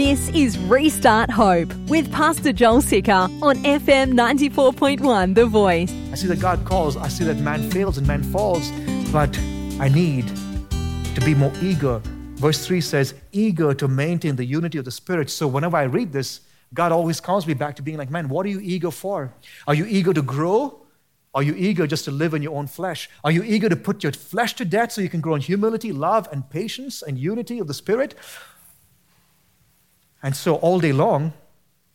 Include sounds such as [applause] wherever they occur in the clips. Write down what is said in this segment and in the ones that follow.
This is Restart Hope with Pastor Joel Sicker on FM 94.1 The Voice. I see that God calls, I see that man fails and man falls, but I need to be more eager. Verse 3 says, eager to maintain the unity of the Spirit. So whenever I read this, God always calls me back to being like, man, what are you eager for? Are you eager to grow? Are you eager just to live in your own flesh? Are you eager to put your flesh to death so you can grow in humility, love, and patience and unity of the Spirit? And so all day long,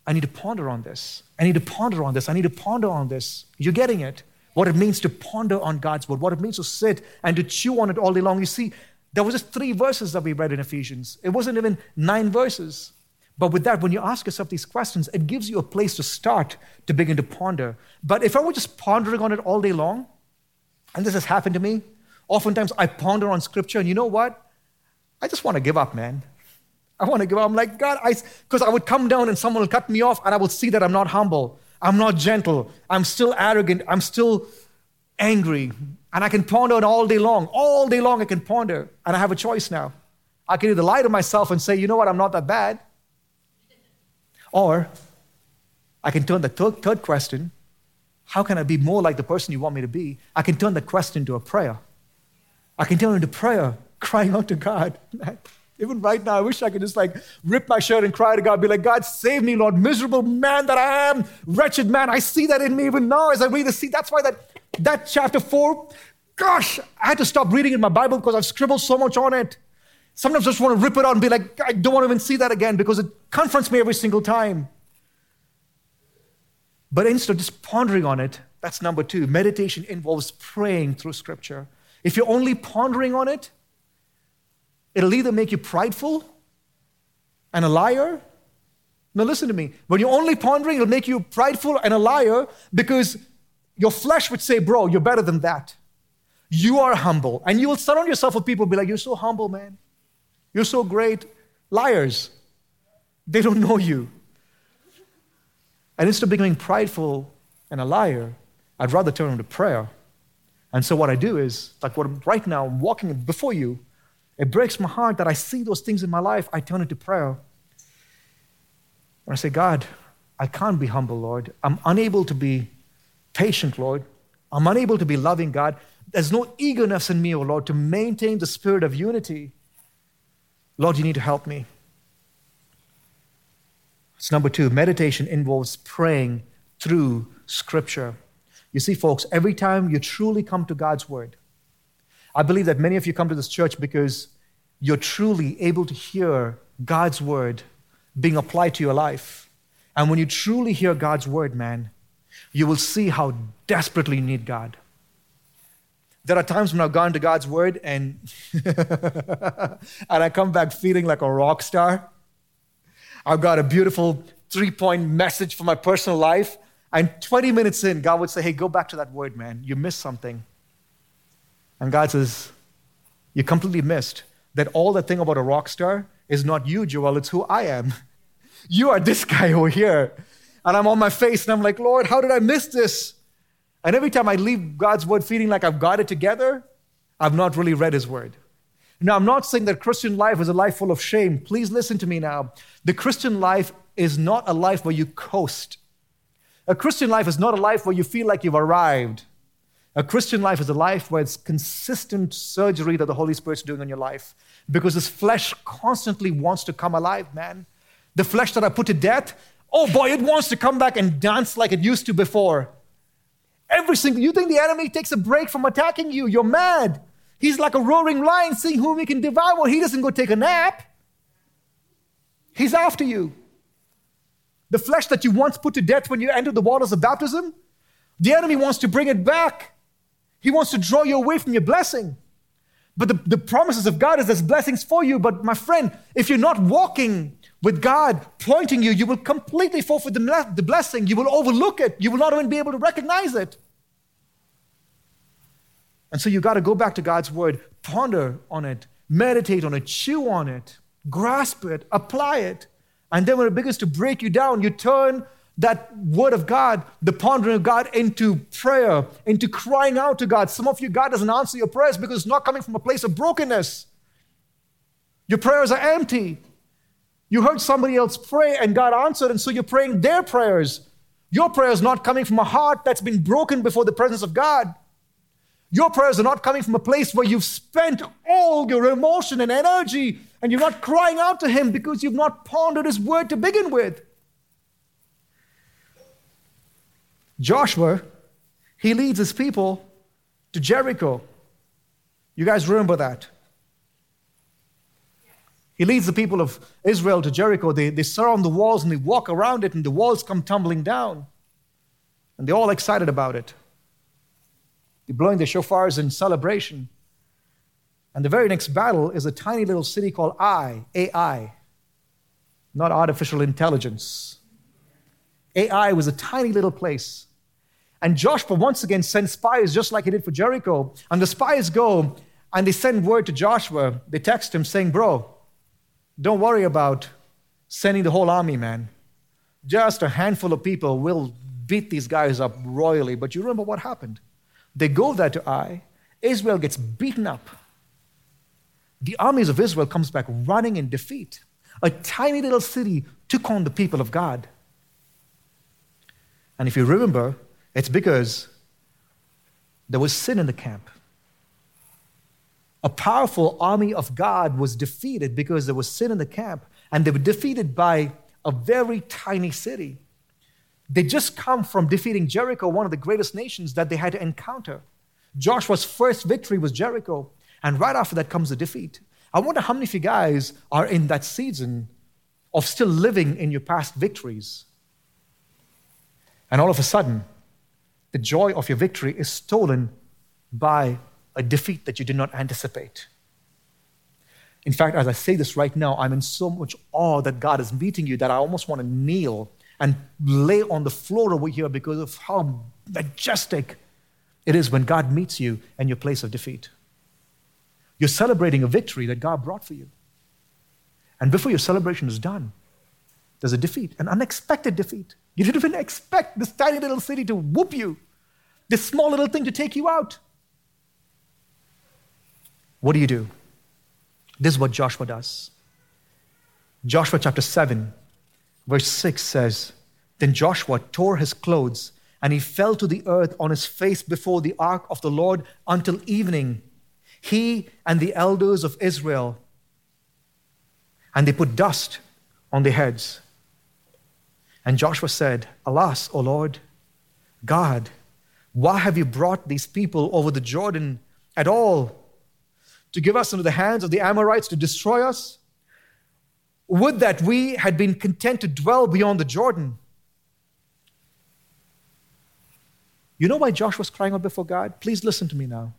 I need to ponder on this. I need to ponder on this. I need to ponder on this. You're getting it. What it means to ponder on God's word, what it means to sit and to chew on it all day long. You see, there was just three verses that we read in Ephesians. It wasn't even nine verses. But with that, when you ask yourself these questions, it gives you a place to start to begin to ponder. But if I were just pondering on it all day long, and this has happened to me, oftentimes I ponder on scripture, and you know what? I just want to give up, man. I want to give up. I'm like, God, I, because I would come down and someone will cut me off and I will see that I'm not humble. I'm not gentle. I'm still arrogant. I'm still angry. And I can ponder it all day long. All day long, I can ponder. And I have a choice now. I can either lie to myself and say, you know what, I'm not that bad. Or I can turn the third, question how can I be more like the person you want me to be? I can turn the question into a prayer. I can turn it into prayer, [laughs] crying out to God. [laughs] Even right now, I wish I could just like rip my shirt and cry to God, be like, God, save me, Lord, miserable man that I am, wretched man. I see that in me even now as I read the see. That's why that, that chapter four, gosh, I had to stop reading in my Bible because I've scribbled so much on it. Sometimes I just want to rip it out and be like, I don't want to even see that again because it confronts me every single time. But instead of just pondering on it, that's number two. Meditation involves praying through scripture. If you're only pondering on it, It'll either make you prideful and a liar. Now, listen to me. When you're only pondering, it'll make you prideful and a liar because your flesh would say, Bro, you're better than that. You are humble. And you will surround yourself with people be like, You're so humble, man. You're so great. Liars. They don't know you. And instead of becoming prideful and a liar, I'd rather turn to prayer. And so what I do is, like what right now, I'm walking before you, it breaks my heart that I see those things in my life. I turn it to prayer. And I say, God, I can't be humble, Lord. I'm unable to be patient, Lord. I'm unable to be loving, God. There's no eagerness in me, oh Lord, to maintain the spirit of unity. Lord, you need to help me. It's number two. Meditation involves praying through Scripture. You see, folks, every time you truly come to God's Word, I believe that many of you come to this church because you're truly able to hear God's word being applied to your life. And when you truly hear God's word, man, you will see how desperately you need God. There are times when I've gone to God's word and, [laughs] and I come back feeling like a rock star. I've got a beautiful three point message for my personal life. And 20 minutes in, God would say, Hey, go back to that word, man. You missed something. And God says, You completely missed that all the thing about a rock star is not you, Joel, it's who I am. [laughs] You are this guy over here. And I'm on my face and I'm like, Lord, how did I miss this? And every time I leave God's word feeling like I've got it together, I've not really read his word. Now, I'm not saying that Christian life is a life full of shame. Please listen to me now. The Christian life is not a life where you coast. A Christian life is not a life where you feel like you've arrived. A Christian life is a life where it's consistent surgery that the Holy Spirit's doing in your life because this flesh constantly wants to come alive, man. The flesh that I put to death, oh boy, it wants to come back and dance like it used to before. Every single, you think the enemy takes a break from attacking you? You're mad. He's like a roaring lion seeing whom he can devour. He doesn't go take a nap. He's after you. The flesh that you once put to death when you entered the waters of baptism, the enemy wants to bring it back. He wants to draw you away from your blessing. But the, the promises of God is there's blessings for you. But my friend, if you're not walking with God pointing you, you will completely forfeit the, the blessing. You will overlook it. You will not even be able to recognize it. And so you got to go back to God's word, ponder on it, meditate on it, chew on it, grasp it, apply it. And then when it begins to break you down, you turn that word of God, the pondering of God, into prayer, into crying out to God. Some of you, God doesn't answer your prayers because it's not coming from a place of brokenness. Your prayers are empty. You heard somebody else pray and God answered, and so you're praying their prayers. Your prayer is not coming from a heart that's been broken before the presence of God. Your prayers are not coming from a place where you've spent all your emotion and energy and you're not crying out to Him because you've not pondered His word to begin with. Joshua, he leads his people to Jericho. You guys remember that? He leads the people of Israel to Jericho. They, they surround the walls and they walk around it, and the walls come tumbling down. And they're all excited about it. They're blowing their shofars in celebration. And the very next battle is a tiny little city called Ai, AI, not artificial intelligence. AI was a tiny little place. And Joshua once again sends spies just like he did for Jericho. And the spies go and they send word to Joshua. They text him saying, Bro, don't worry about sending the whole army, man. Just a handful of people will beat these guys up royally. But you remember what happened? They go there to Ai. Israel gets beaten up. The armies of Israel comes back running in defeat. A tiny little city took on the people of God. And if you remember, it's because there was sin in the camp. A powerful army of God was defeated because there was sin in the camp, and they were defeated by a very tiny city. They just come from defeating Jericho, one of the greatest nations that they had to encounter. Joshua's first victory was Jericho, and right after that comes the defeat. I wonder how many of you guys are in that season of still living in your past victories. And all of a sudden, the joy of your victory is stolen by a defeat that you did not anticipate. In fact, as I say this right now, I'm in so much awe that God is meeting you that I almost want to kneel and lay on the floor over here because of how majestic it is when God meets you in your place of defeat. You're celebrating a victory that God brought for you. And before your celebration is done, there's a defeat, an unexpected defeat. You didn't even expect this tiny little city to whoop you, this small little thing to take you out. What do you do? This is what Joshua does. Joshua chapter 7, verse 6 says Then Joshua tore his clothes and he fell to the earth on his face before the ark of the Lord until evening. He and the elders of Israel. And they put dust on their heads. And Joshua said, Alas, O Lord, God, why have you brought these people over the Jordan at all? To give us into the hands of the Amorites to destroy us? Would that we had been content to dwell beyond the Jordan. You know why Joshua's crying out before God? Please listen to me now.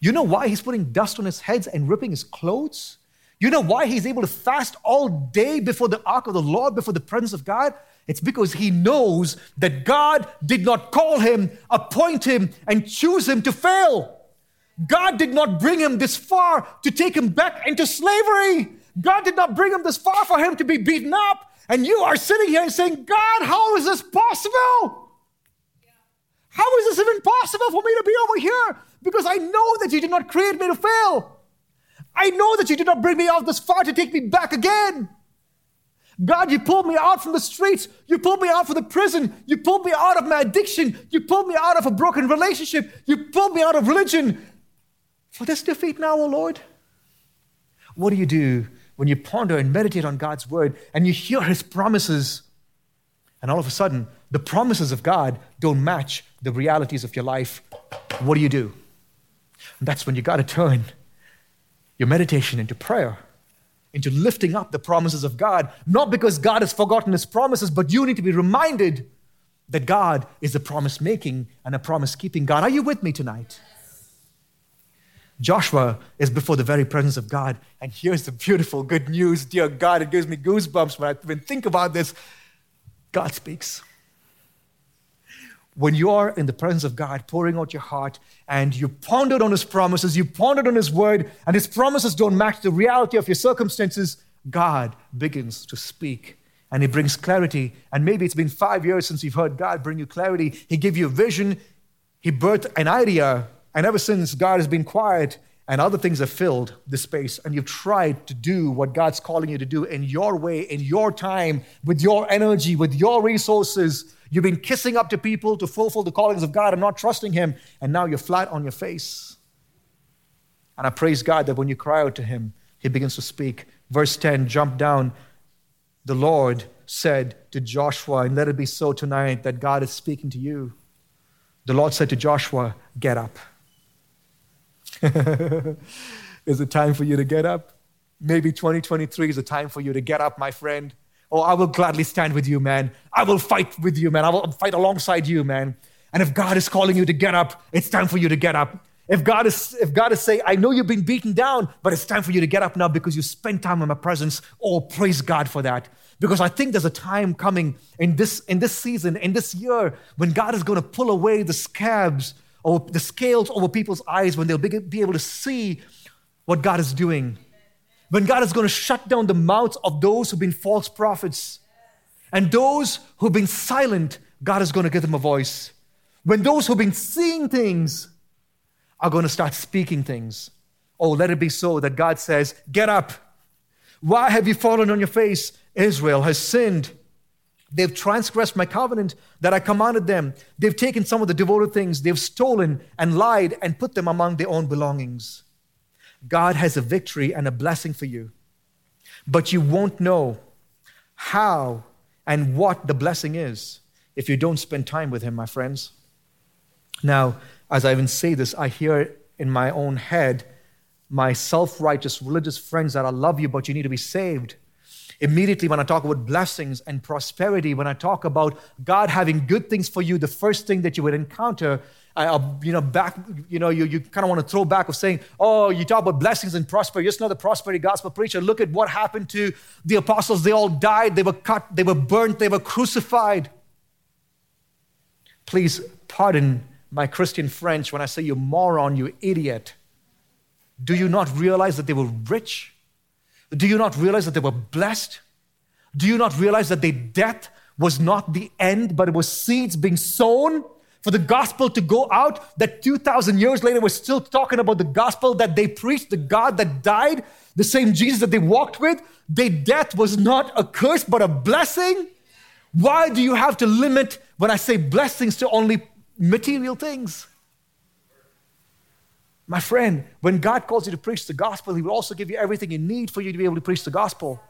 You know why he's putting dust on his heads and ripping his clothes? You know why he's able to fast all day before the ark of the Lord, before the presence of God? It's because he knows that God did not call him, appoint him, and choose him to fail. God did not bring him this far to take him back into slavery. God did not bring him this far for him to be beaten up. And you are sitting here and saying, God, how is this possible? How is this even possible for me to be over here? Because I know that you did not create me to fail. I know that you did not bring me out this far to take me back again. God, you pulled me out from the streets. You pulled me out from the prison. You pulled me out of my addiction. You pulled me out of a broken relationship. You pulled me out of religion. For this defeat now, O oh Lord. What do you do when you ponder and meditate on God's word and you hear his promises? And all of a sudden, the promises of God don't match the realities of your life. What do you do? And that's when you got to turn your meditation into prayer into lifting up the promises of God, not because God has forgotten his promises, but you need to be reminded that God is a promise making and a promise keeping God. Are you with me tonight? Joshua is before the very presence of God. And here's the beautiful good news. Dear God, it gives me goosebumps when I even think about this. God speaks when you are in the presence of God, pouring out your heart, and you pondered on His promises, you pondered on His word, and His promises don't match the reality of your circumstances, God begins to speak. And He brings clarity. And maybe it's been five years since you've heard God bring you clarity. He gave you a vision, He birthed an idea, and ever since, God has been quiet. And other things have filled the space, and you've tried to do what God's calling you to do in your way, in your time, with your energy, with your resources. You've been kissing up to people to fulfill the callings of God and not trusting Him, and now you're flat on your face. And I praise God that when you cry out to Him, He begins to speak. Verse 10, jump down. The Lord said to Joshua, and let it be so tonight that God is speaking to you. The Lord said to Joshua, Get up. [laughs] is it time for you to get up? Maybe 2023 is a time for you to get up, my friend. Oh, I will gladly stand with you, man. I will fight with you, man. I will fight alongside you, man. And if God is calling you to get up, it's time for you to get up. If God is if God is saying, I know you've been beaten down, but it's time for you to get up now because you spent time in my presence, oh praise God for that. Because I think there's a time coming in this in this season, in this year, when God is going to pull away the scabs or the scales over people's eyes when they'll be able to see what God is doing. When God is going to shut down the mouths of those who've been false prophets. And those who've been silent, God is going to give them a voice. When those who've been seeing things are going to start speaking things. Oh, let it be so that God says, Get up. Why have you fallen on your face? Israel has sinned. They've transgressed my covenant that I commanded them. They've taken some of the devoted things, they've stolen and lied and put them among their own belongings. God has a victory and a blessing for you, but you won't know how and what the blessing is if you don't spend time with Him, my friends. Now, as I even say this, I hear in my own head my self righteous religious friends that I love you, but you need to be saved Immediately, when I talk about blessings and prosperity, when I talk about God having good things for you, the first thing that you would encounter, you know, back, you know, you, you kind of want to throw back of saying, oh, you talk about blessings and prosperity. You're just not the prosperity gospel preacher. Look at what happened to the apostles. They all died, they were cut, they were burnt, they were crucified. Please pardon my Christian French when I say you moron, you idiot. Do you not realize that they were rich? Do you not realize that they were blessed? Do you not realize that their death was not the end, but it was seeds being sown for the gospel to go out? That 2,000 years later, we're still talking about the gospel that they preached, the God that died, the same Jesus that they walked with. Their death was not a curse, but a blessing. Why do you have to limit when I say blessings to only material things? My friend, when God calls you to preach the gospel, He will also give you everything you need for you to be able to preach the gospel.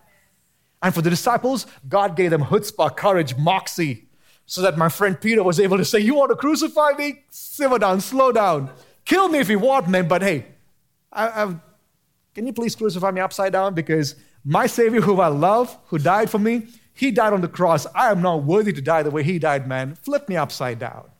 And for the disciples, God gave them chutzpah, courage, moxie, so that my friend Peter was able to say, You want to crucify me? Simmer down, slow down. Kill me if you want, man, but hey, I, I, can you please crucify me upside down? Because my Savior, who I love, who died for me, he died on the cross. I am not worthy to die the way he died, man. Flip me upside down.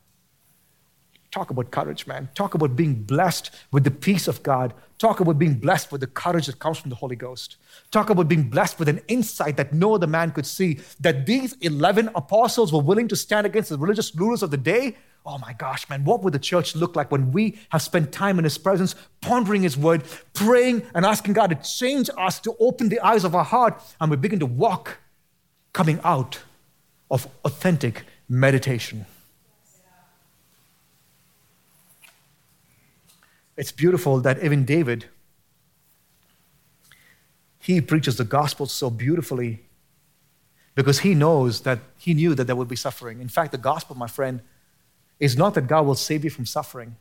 Talk about courage, man. Talk about being blessed with the peace of God. Talk about being blessed with the courage that comes from the Holy Ghost. Talk about being blessed with an insight that no other man could see. That these 11 apostles were willing to stand against the religious rulers of the day. Oh my gosh, man, what would the church look like when we have spent time in His presence, pondering His word, praying, and asking God to change us, to open the eyes of our heart, and we begin to walk coming out of authentic meditation? It's beautiful that even David, he preaches the gospel so beautifully because he knows that he knew that there would be suffering. In fact, the gospel, my friend, is not that God will save you from suffering.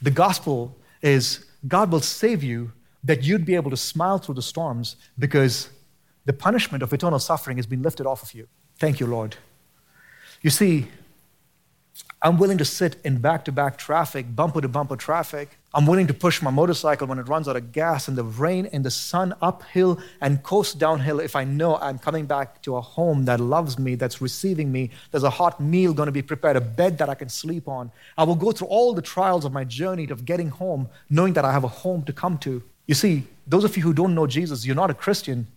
The gospel is God will save you that you'd be able to smile through the storms because the punishment of eternal suffering has been lifted off of you. Thank you, Lord. You see, I'm willing to sit in back to back traffic, bumper to bumper traffic. I'm willing to push my motorcycle when it runs out of gas in the rain in the sun uphill and coast downhill if I know I'm coming back to a home that loves me, that's receiving me. There's a hot meal going to be prepared, a bed that I can sleep on. I will go through all the trials of my journey of getting home, knowing that I have a home to come to. You see, those of you who don't know Jesus, you're not a Christian.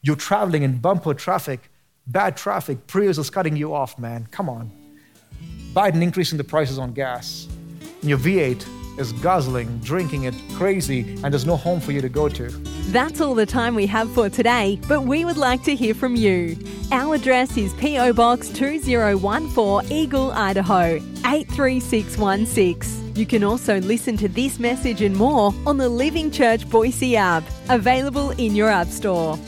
You're traveling in bumper traffic, bad traffic, prayers is cutting you off, man. Come on. Biden increasing the prices on gas. And your V8 is guzzling, drinking it crazy, and there's no home for you to go to. That's all the time we have for today, but we would like to hear from you. Our address is P.O. Box 2014 Eagle, Idaho 83616. You can also listen to this message and more on the Living Church Boise app, available in your App Store.